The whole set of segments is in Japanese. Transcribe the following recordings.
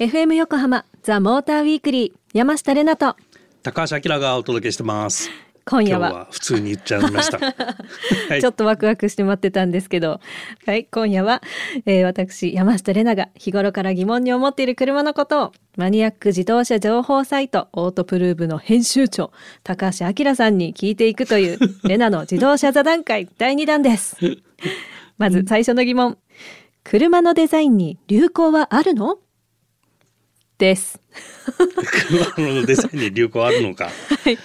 FM 横浜ザ・モーターウィークリー山下れなと。高橋明がお届けしてます。今夜は。普通に言っちゃいました、はい。ちょっとワクワクして待ってたんですけど、はい、今夜は、えー私山下れなが日頃から疑問に思っている車のことをマニアック自動車情報サイトオートプルーブの編集長高橋明さんに聞いていくという レナの自動車座談会第2弾です。まず最初の疑問。車のデザインに流行はあるの？です。車のデザインに流行あるのか、はい。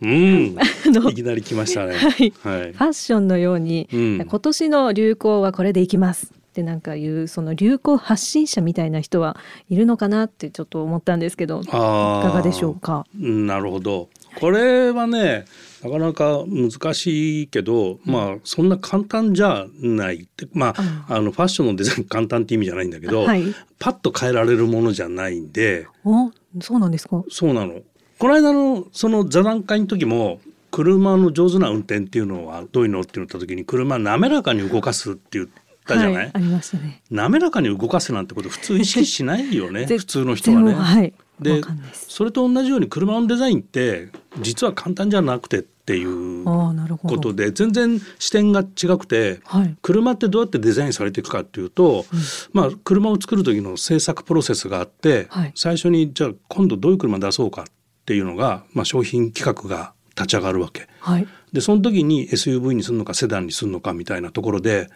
うん。のいきなり来ましたね。はい。はい。ファッションのように、うん。今年の流行はこれでいきます。ってなんかいうその流行発信者みたいな人はいるのかなってちょっと思ったんですけどいかがでしょうか？うんなるほどこれはねなかなか難しいけど、まあそんな簡単じゃないって。まああのファッションのデザイン簡単って意味じゃないんだけど、はい。パッと変えられるものじゃないんで。おそうなんですか？そうなの。この間のその座談会の時も車の上手な運転っていうのはどういうのって言った時に車滑らかに動かすって言ったじゃない、はい、ありましたね。滑らかに動かすなんてこと普通意識しないよね ぜ普通の人はね。はいでそれと同じように車のデザインって実は簡単じゃなくてっていうことで全然視点が違くてはい。車ってどうやってデザインされていくかっていうと、まあ車を作る時の制作プロセスがあって、はい。最初にじゃあ今度どういう車出そうかっていうのが、まあ、商品企画が立ち上がるわけ。はい。でその時に SUV にするのかセダンにするのかみたいなところで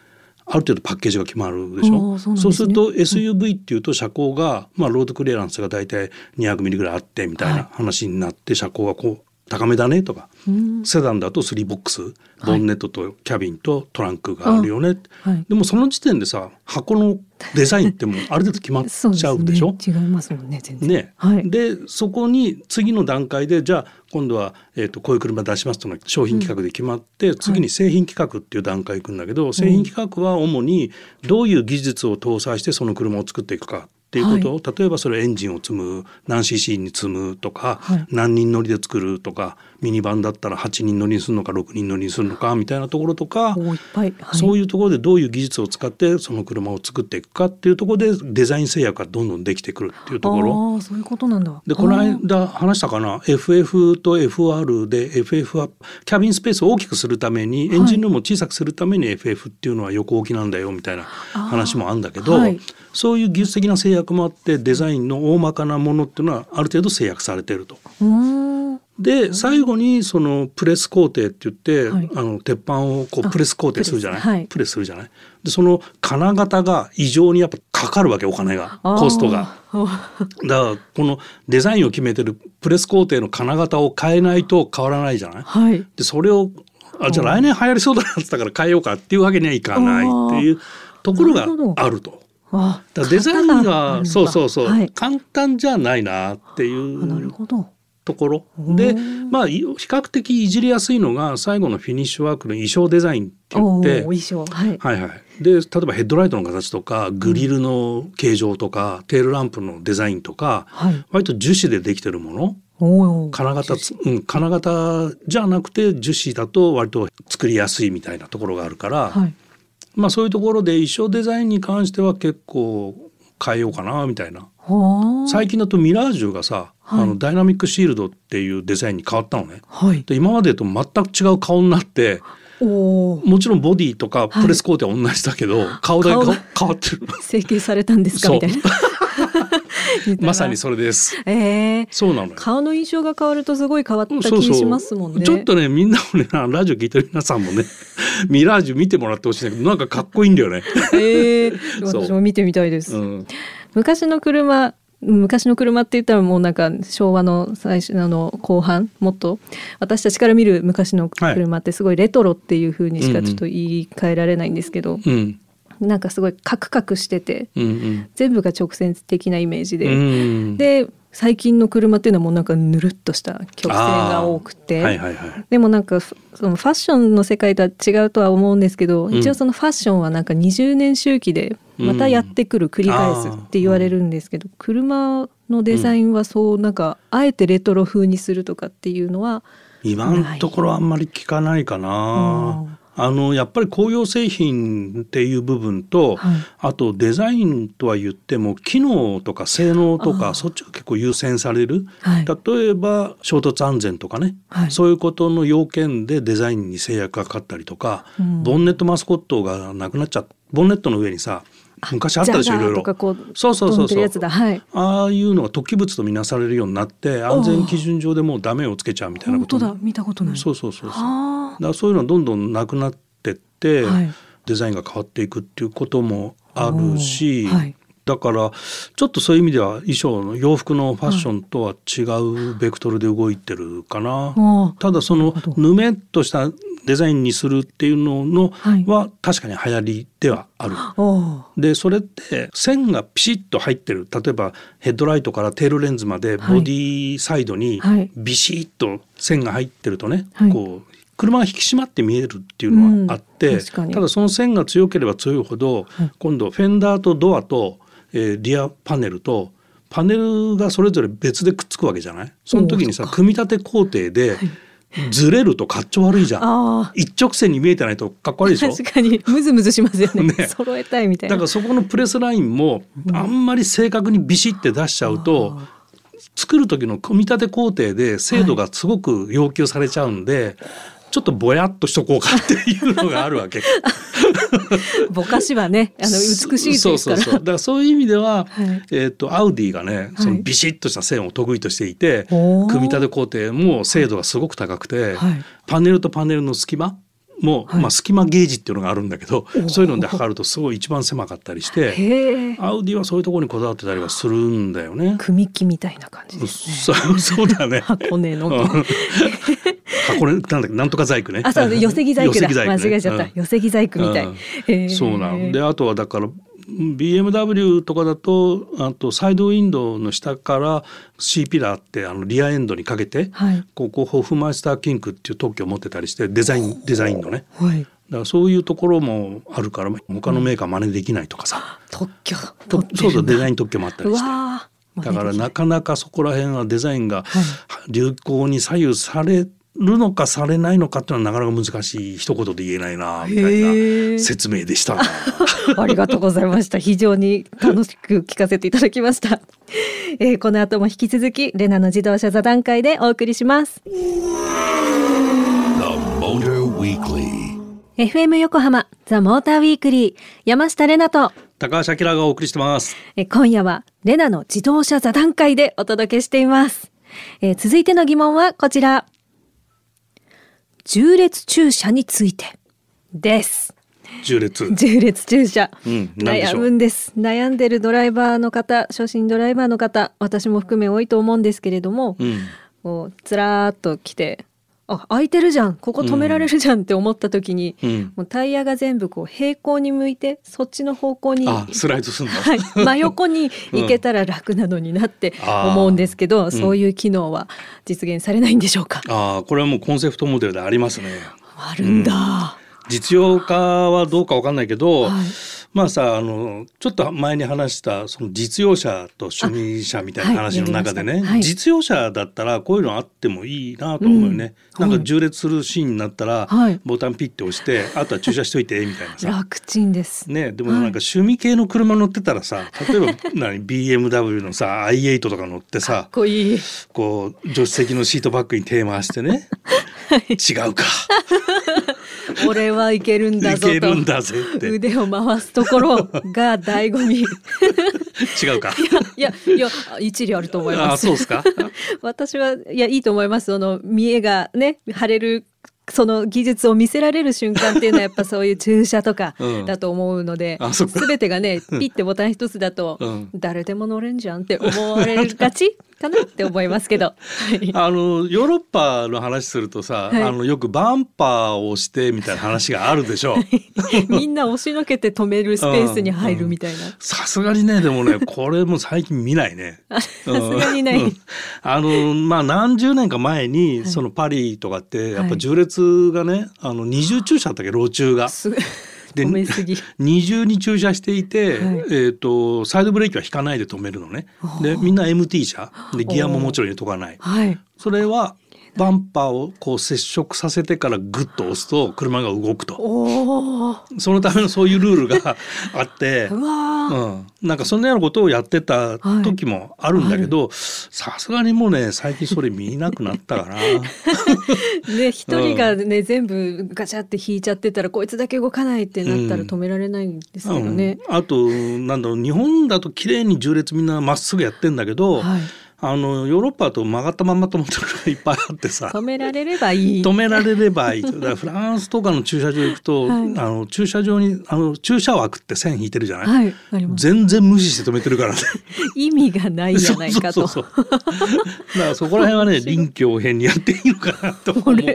ある程度パッケージが決まるでしょ？そうね。すると SUV っていうと車高が、まあ、ロードクリアランスが大体200ミリぐらいあってみたいな話になって、車高がこう高めだねとか、うん。セダンだと3ボックスボンネットとキャビンとトランクがあるよね、はい。でもその時点でさ箱のデザインってもうある程度決まっちゃうでしょ？ね、違いますもんね全然。ね、はい。でそこに次の段階でじゃあ今度は、えー、とこういう車出しますというのが商品企画で決まって、次に製品企画っていう段階行くんだけど、製品企画は主にどういう技術を搭載してその車を作っていくかっていうことを、例えばそれエンジンを積む何 cc に積むとか、はい。何人乗りで作るとかミニバンだったら8人乗りにするのか6人乗りにするのかみたいなところとか、はい、そういうところでどういう技術を使ってその車を作っていくかっていうところでデザイン制約がどんどんできてくるっていうところ。ああそういうことなんだ。でこの間話したかな？FF と FR で FF はキャビンスペースを大きくするためにエンジンルームを小さくするために FF っていうのは横置きなんだよみたいな話もあるんだけど、はいそういう技術的な制約もあってデザインの大まかなものっていうのはある程度制約されてると。で最後にそのプレス工程って言って、はい。あの鉄板をこあうプレス工程するじゃない？プレスはい。プレスするじゃない？でその金型が異常にやっぱかかるわけお金が。コストが。あだからこのデザインを決めてるプレス工程の金型を変えないと変わらないじゃない？はい。でそれをあじゃあ来年流行りそうだなって言ったから変えようかっていうわけにはいかないっていうところがあると。あだデザインがそうそうそう、はい、簡単じゃないなっていうところ。でまあい比較的いじりやすいのが最後のフィニッシュワークの衣装デザインって言おって。お衣装。はい。はいはい、で例えばヘッドライトの形とかグリルの形状とか、テールランプのデザインとかはい。割と樹脂でできてるもの。金型つ、うん、金型じゃなくて樹脂だと割と作りやすいみたいなところがあるから、はいまあそういうところで衣装デザインに関しては結構変えようかなみたいな。はあ最近だとミラージュがさ、はい。あのダイナミックシールドっていうデザインに変わったのね。はい。で今までと全く違う顔になってもちろんボディとかプレス工程は同じだけど、顔だけ顔がか変わってる。整形されたんですかみたいなまさにそれです。ええそうなのよ。顔の印象が変わるとすごい変わった気しますもんね。ちょっとねみんなもねラジオ聞いてる皆さんもね ミラージュ見てもらってほしいんだけどなんかかっこいいんだよね。ええそう。私も見てみたいです、うん、昔の車昔の車って言ったらもうなんか昭和の最初あの後半もっと私たちから見る昔の車ってすごいレトロっていう風にしかちょっと言い換えられないんですけど、うん、なんかすごいカクカクしててうん、うん、全部が直線的なイメージで、うん、で最近の車っていうのはもうなんかぬるっとした曲線が多くて、はいはいはい。でもなんかフそのファッションの世界とは違うとは思うんですけど、うん。一応そのファッションはなんか20年周期でまたやってくる、繰り返すって言われるんですけど、車のデザインはそうなんかあえてレトロ風にするとかっていうのは、今のところあんまり聞かないかな。あのやっぱり工業製品っていう部分と、はい。あとデザインとは言っても機能とか性能とかそっちが結構優先される。はい。例えば衝突安全とかね、はい。そういうことの要件でデザインに制約がかかったりとか、うん。ボンネットマスコットがなくなっちゃっボンネットの上にさ昔あったでしょいろいろ。そうそうそうそう。はい。ああいうのが突起物とみなされるようになって安全基準上でもうダメをつけちゃうみたいなことだ見たことない。そうそうそうそう。だかはらそういうのはどんどんなくなってって、はい。デザインが変わっていくっていうこともあるし、はいだからちょっとそういう意味では衣装の洋服のファッションとは違うベクトルで動いてるかな。あただそのぬめっとしたデザインにするっていうののはい。は確かに流行りではある。おーでそれって線がピシッと入ってる。例えばヘッドライトからテールレンズまでボはい。ディサイドにはい。ビシッと線が入ってるとね、はい。こう車が引き締まって見えるっていうのはあって、うん。ただその線が強ければ強いほど、はい。今度フェンダーとドアと、えーリアパネルとパネルがそれぞれ別でくっつくわけじゃない？その時にさ組み立て工程でずれるとかっちょ悪いじゃん。あ一直線に見えてないとかっこ悪いでしょ？ー確かに。ムズムズしますよね。ね。揃えたいみたいな。だからそこのプレスラインもあんまり正確にビシッて出しちゃうと、作る時の組み立て工程で精度がすごく要求されちゃうんで、ちょっとぼやっとしとこうかっていうのがあるわけ。ぼかしはねあの美しいですからそうそうそう。だからそういう意味では、はいえっ、とアウディがね、そはいのビシッとした線を得意としていて、おー組み立て工程も精度がすごく高くて、はいパネルとパネルの隙間も、はいまあ隙間ゲージっていうのがあるんだけど、そういうので測るとすごい一番狭かったりして。アウディはそういうところにこだわってたりはするんだよね。組木みたいな感じですねそうだね。箱根の うん箱根なんだっけ？なんとか細工ね。あそう寄せ木細工だ。間違えちゃった、うん。寄せ木細工みたい、うん。へー。そうなん。であとはだから BMW とかだとあとサイドウィンドウの下から C ピラーってあのリアエンドにかけて、はい。ここホフマイスターキンクっていう特許を持ってたりしてデザインデザインのね。はい。だからそういうところもあるから他のメーカー真似できないとかさ、特許。と取ってるんだ。そうそうデザイン特許もあったりうして。だからなかなかそこら辺はデザインがはい。流行に左右されるのかされないのかっていうのはなかなか難しい一言で言えないなみたいな説明でしたな。ありがとうございました。非常に楽しく聞かせていただきました。えーこの後も引き続き、レナの自動車座談会でお送りします。The Motor Weekly. FM 横浜、ザ・モーターウィークリー、山下レナと、高橋明がお送りしてます。えー今夜は、レナの自動車座談会でお届けしています。えー続いての疑問はこちら。重列駐車についてです。重列。重列駐車、うん悩むんです悩んでるドライバーの方初心ドライバーの方私も含め多いと思うんですけれども、うん。こうつらーっと来てあ空いてるじゃん。ここ止められるじゃんって思った時に、うん。もうタイヤが全部こう平行に向いてそっちの方向にあ、スライドすんの？はい、真横に行けたら楽なのになって思うんですけど、ん。そういう機能は実現されないんでしょうか、ああ、これはもうコンセプトモデルでありますね。あるんだ、実用化はどうかわかんないけど、はいまあさあのちょっと前に話したその実用車と趣味車みたいなあ話の中でね、はい。実用車だったらこういうのあってもいいなと思うよね、うんなんか縦列するシーンになったら、はい。ボタンピッて押してあとは駐車しといてみたいなさ。楽ちんです、ね、でもなんか趣味系の車乗ってたらさ例えば何 BMW のさ i8 とか乗ってさこいい。こう助手席のシートバッグに手回してね、違うか 俺はいけるんだいぞと。けるんだぜって。腕を回すところが醍醐味。い 違うか。やいや一理あると思います。あそうですか？私はいやいいと思います。その見栄がね晴れるその技術を見せられる瞬間っていうのはやっぱそういう駐車とかうん。だと思うので、あそっか。全てがねピッてボタン一つだと、うん。誰でも乗れんじゃんって思われがちかなって思いますけど。はいあのヨーロッパの話するとさ、はいあのよくバンパーをしてみたいな話があるでしょ。みんな押しのけて止めるスペースに入るみたいな。さすがにねでもねこれも最近見ないね。さすがにないあのまあ何十年か前に、そのパリとかってやっぱ縦列がねあの二重駐車だったっけ路中が。すで。二重に駐車していて、はいえー、とサイドブレーキは引かないで止めるのね。でみんな MT 車でギアももちろん入れとかない。はい。それはバンパーをこう接触させてからグッと押すと車が動くと。そのためのそういうルールが あって。う。うん、なんかそんなようなことをやってた時もあるんだけどさすがにもうね最近それ見なくなったから ね一人がね、全部ガチャって引いちゃってたらこいつだけ動かないってなったら止められないんですけどね。うん、あとなんだろう日本だと綺麗に縦列みんなまっすぐやってんだけど、はい。あのヨーロッパだと曲がったまんま止まってるのがいっぱいあってさ止められればいい。止められればいいだからフランスとかの駐車場行くと、はいあの駐車場にあの駐車枠って線引いてるじゃない、はい。全然無視して止めてるからね。意味がないじゃないかと。そうそうそうだからそこら辺はね臨機応変にやっていいのかなと思う。違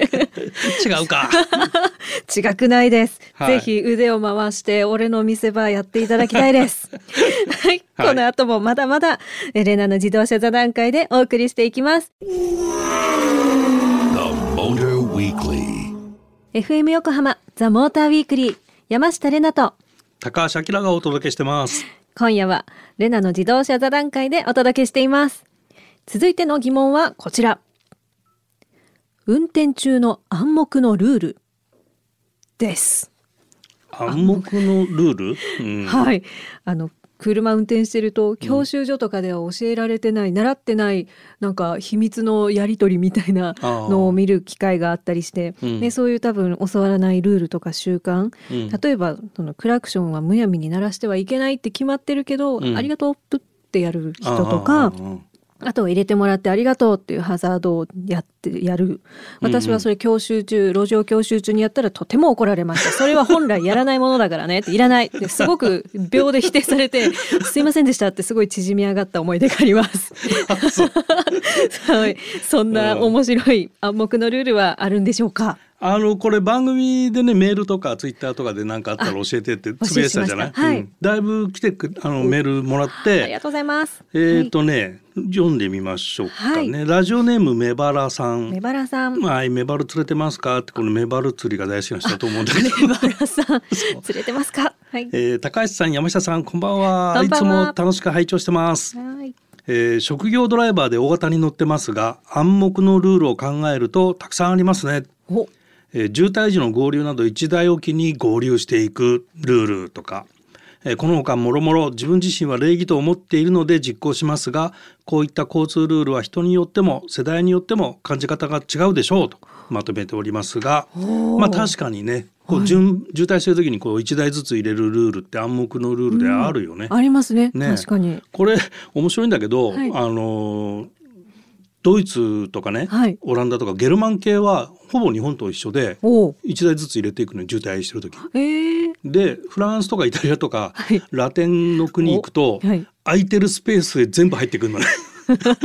うか。違くないです、はいぜひ腕を回して俺の見せ場やっていただきたいです。はい、はいこの後もまだまだエレナの自動車座談会でお送りしていきます。The Motor Weekly. FM 横浜ザモーターウィークリー山下れなと高橋明がお届けしてます。今夜はレナの自動車座談会でお届けしています。続いての疑問はこちら。運転中の暗黙のルールです。暗黙のルール？うんはい。あの車運転してると教習所とかでは教えられてない、習ってないなんか秘密のやり取りみたいなのを見る機会があったりして、うん。ね、そういう多分教わらないルールとか習慣、うん。例えばそのクラクションはむやみに鳴らしてはいけないって決まってるけど、うん。ありがとうってやる人とかあと入れてもらってありがとうっていうハザードをやってやる。私はそれ教習中、路上教習中にやったらとても怒られました それは本来やらないものだからねっていらない。ってすごく秒で否定されて すいませんでしたってすごい縮み上がった思い出があります。はい。そんな面白い暗黙のルールはあるんでしょうか？あのこれ番組でねメールとかツイッターとかで何かあったら教えてってつぶやいてたじゃない、はい。うん。だいぶ来てくあのメールもらってありがとうございます。えっ、とね、読んでみましょうかね、ラジオネームメバラさん。メバラさん。はい、メバル釣れてますか？ってこのメバル釣りが大好きな人だと思うんだけど。メバラさん 連れてますか？はい。えー高橋さん山下さんこんばんは。こんばんは。いつも楽しく拝聴してます、はい。えー職業ドライバーで大型に乗ってますが暗黙のルールを考えるとたくさんありますね、おえー渋滞時の合流など一台おきに合流していくルールとか、えーこのほかもろもろ自分自身は礼儀と思っているので実行しますがこういった交通ルールは人によっても世代によっても感じ方が違うでしょうとまとめておりますがまあ確かにねこう順、渋滞してる時にこう1台ずつ入れるルールって暗黙のルールであるよね。ありますね。ね確かに。これ面白いんだけど、はい。あのードイツとかね、はい。オランダとかゲルマン系はほぼ日本と一緒でおお1台ずつ入れていくのに渋滞してる時。え。ー、でフランスとかイタリアとか、はい。ラテンの国行くと、おはい。空いてるスペースへ全部入ってくるのね。だか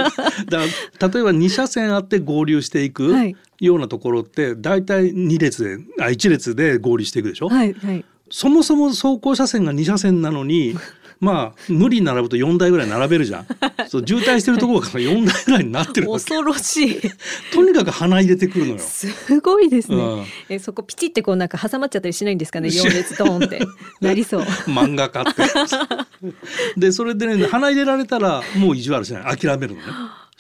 ら例えば2車線あって合流していくはい。ようなところって大体2列であ1列で合流していくでしょ、はいはい。そもそも走行車線が2車線なのにまあ無理に並ぶと4台ぐらい並べるじゃん。そう渋滞してるところが4台ぐらいになってる恐ろしい。とにかく鼻入れてくるのよ。すごいですね、うん。えそこピチってこうなんか挟まっちゃったりしないんですかねし4列ドーンって。なりそう。漫画家って。でそれでね鼻入れられたらもう意地悪しない。諦めるのね。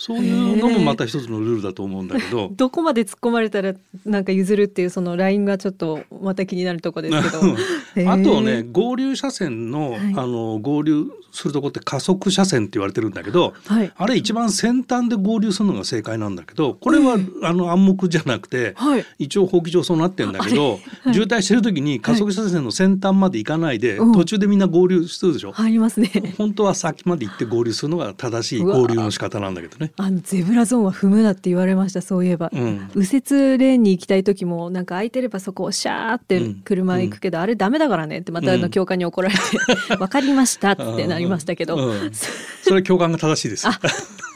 そういうのもまた一つのルールだと思うんだけど。どこまで突っ込まれたらなんか譲るっていうそのラインがちょっとまた気になるとこですけど。あとね合流車線の,、はい。あの合流するとこって加速車線って言われてるんだけど、はい。あれ一番先端で合流するのが正解なんだけどこれは、あの暗黙じゃなくて、はい。一応法規上そうなってんだけど、はい。渋滞してる時に加速車線の先端まで行かないで、うん。途中でみんな合流するでしょ？入りますね。本当は先まで行って合流するのが正しい合流の仕方なんだけどね。あのゼブラゾーンは踏むなって言われましたそういえば、うん。右折レーンに行きたい時もなんか空いてればそこをシャーって車行くけど、あれダメだからねってまたあのうん。教官に怒られて「分かりました」ってなりましたけど、うん。それは共感が正しいです。あ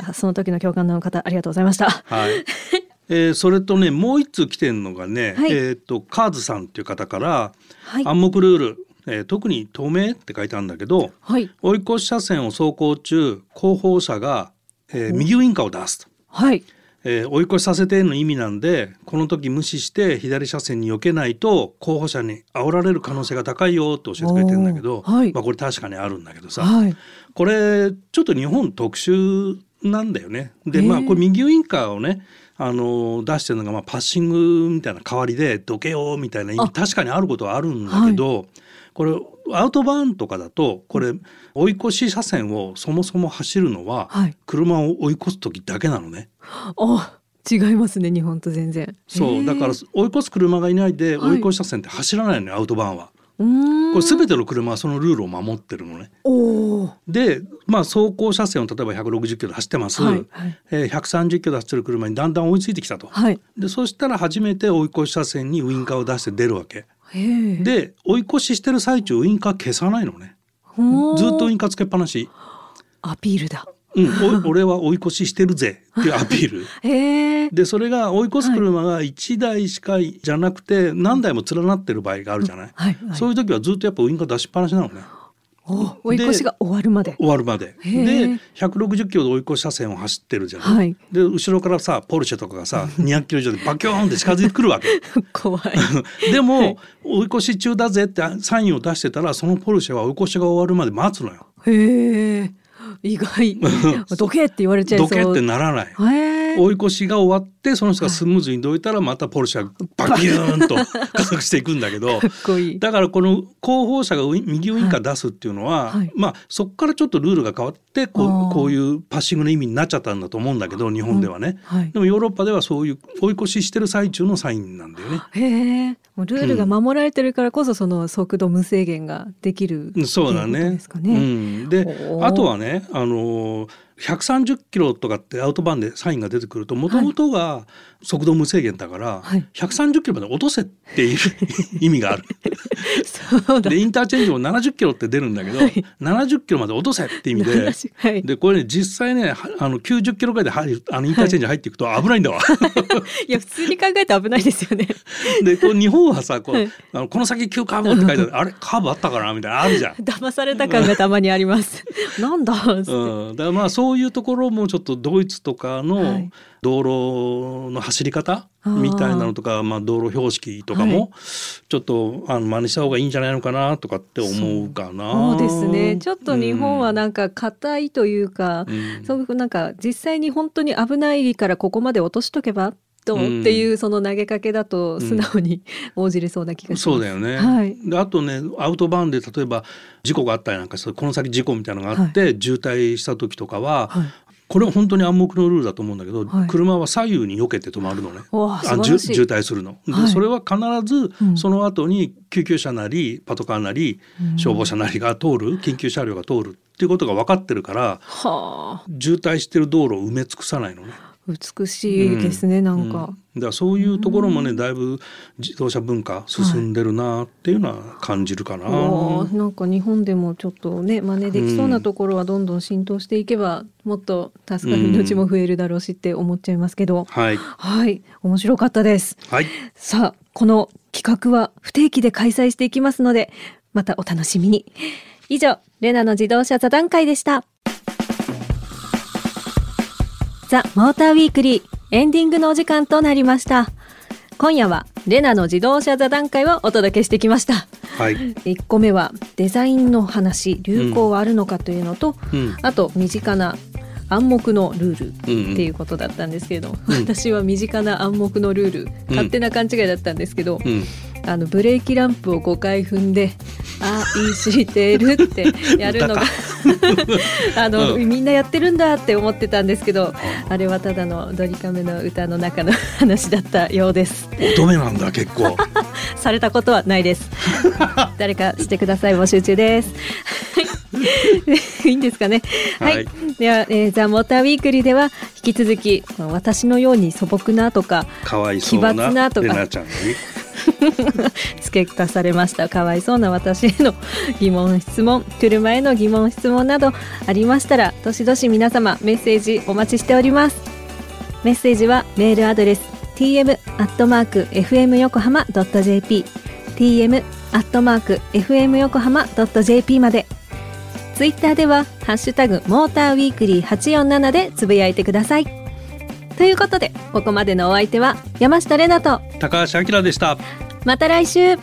あその時の教官の方ありがとうございました。はい。えーそれとねもう一通来てるのがね、はい。えっ、とカーズさんっていう方から、はい。暗黙ルール、えー特に透明って書いてあるんだけどはい。追い越し車線を走行中後方車が、えー右ウインカーを出すと。はい。えー追い越しさせての意味なんでこの時無視して左車線に避けないと候補者に煽られる可能性が高いよと教えてくれてるんだけど、はい。まあ、これ確かにあるんだけどさ、はい。これちょっと日本特殊なんだよね。でまあこれ右ウインカーをねあの出してるのがまあパッシングみたいな代わりでどけようみたいな意味あ。確かにあることはあるんだけど、これアウトバーンとかだとこれ追い越し車線をそもそも走るのははい。車を追い越す時だけなのね。あ違いますね日本と全然。そうだから追い越す車がいないではい。追い越し車線って走らないのよ、アウトバーンは。これ全ての車はそのルールを守ってるのね。で、まあ、走行車線を例えば160キロで走ってます、はいはいえー130キロで走ってる車にだんだん追いついてきたと。はいでそしたら初めて追い越し車線にウインカーを出して出るわけ。で追い越ししてる最中ウインカー消さないのね。ずっとウインカーつけっぱなし。アピールだうん、お 俺は追い越ししてるぜっていうアピール。へえ。でそれが追い越す車が1台しかじゃなくて何台も連なってる場合があるじゃない、はいはい。そういう時はずっとやっぱウインカー出しっぱなしなのね。お追い越しが終わるまで。終わるまで。で160キロで追い越し車線を走ってるじゃない、はい。で後ろからさポルシェとかがさ 200キロ以上でバキョーンって近づいてくるわけ。怖い。でも、追い越し中だぜってサインを出してたらそのポルシェは追い越しが終わるまで待つのよ。へえ意外。どけって言われちゃいそう。どけってならない。追い越しが終わってその人がスムーズにどいたらまたポルシェが バキューンと 加速していくんだけど。だからこの後方車が右ウインカー出すっていうのは、はい。まあそこからちょっとルールが変わってこうこういうパッシングの意味になっちゃったんだと思うんだけど日本ではね、はい。でもヨーロッパではそういう追い越ししてる最中のサインなんだよね。もうルールが守られてるからこそその速度無制限ができるうんそうだね。ですかね。うん、であとはねあのー130キロとかってアウトバーンでサインが出てくるともともとが速度無制限だから、はい。130キロまで落とせっていう 意味がある。そうだ。でインターチェンジも70キロって出るんだけど、はい。70キロまで落とせって意味で。はい。でこれね実際ねはあの90キロぐらいで入るあのインターチェンジ入っていくと危ないんだわ。いや普通に考えて危ないですよね。でこう日本はさこう、はい。あのこの先急カーブって書いてあるあれカーブあったかなみたいなのあるじゃん。騙された感がたまにあります。なんだうん、だからまあそういうところもちょっとドイツとかはのい。道路の走り方みたいなのとか、まあ、道路標識とかもちょっとあの真似した方がいいんじゃないのかなとかって思うかな。そうですね。ちょっと日本はなんか硬いというか、うん。そういうなんか実際に本当に危ないからここまで落としとけばとうん。っていうその投げかけだと素直に 応じれそうな気がします。そうだよね、はい。であとねアウトバーンで例えば事故があったりなんかするこの先事故みたいなのがあって、渋滞した時とかは、はいこれは本当に暗黙のルールだと思うんだけど、はい車は左右に避けて止まるのね。わあ渋滞するの。で、はいそれは必ずうんその後に救急車なりパトカーなりうん消防車なりが通る緊急車両が通るっていうことが分かってるからはあ渋滞してる道路を埋め尽くさないのね。美しいですね、なんか。うん。だそういうところもねだいぶ自動車文化進んでるなっていうのは感じるかな。おーなんか日本でもちょっとね真似できそうなところはどんどん浸透していけば、もっと助かる命も増えるだろうしって思っちゃいますけど、はい、はい。面白かったです。はい、さあこの企画は不定期で開催していきますのでまたお楽しみに。以上レナの自動車座談会でしたザ・モーターウィークリーエンディングのお時間となりました。今夜はレナの自動車座談会をお届けしてきました。はい、1個目はデザインの話流行はあるのかというのと、うん、あと身近な暗黙のルールうんうん。っていうことだったんですけど、うん。私は身近な暗黙のルール、勝手な勘違いだったんですけど、うん、あのブレーキランプを5回踏んで「愛してる」ってやるのがあの、うん。みんなやってるんだって思ってたんですけどあ。れはただのドリカメの歌の中の話だったようです。乙女なんだ結構。されたことはないです。誰かしてください募集中です。はいいいんですかね。はい、はい。では、えーザ・モーターウィークリーでは引き続き私のように素朴なとかかわいそうな奇抜なとか。レナちゃんに。付け足されました。かわいそうな私への疑問質問。車への疑問質問などありましたらどしどし皆様メッセージお待ちしております。メッセージはメールアドレス tm アットマーク fm 横浜 .jp tm アットマーク fm 横浜 .jp まで。ツイッターではハッシュタグモーターウィークリー847でつぶやいてください。ということでここまでのお相手は山下れなと高橋明でした。また来週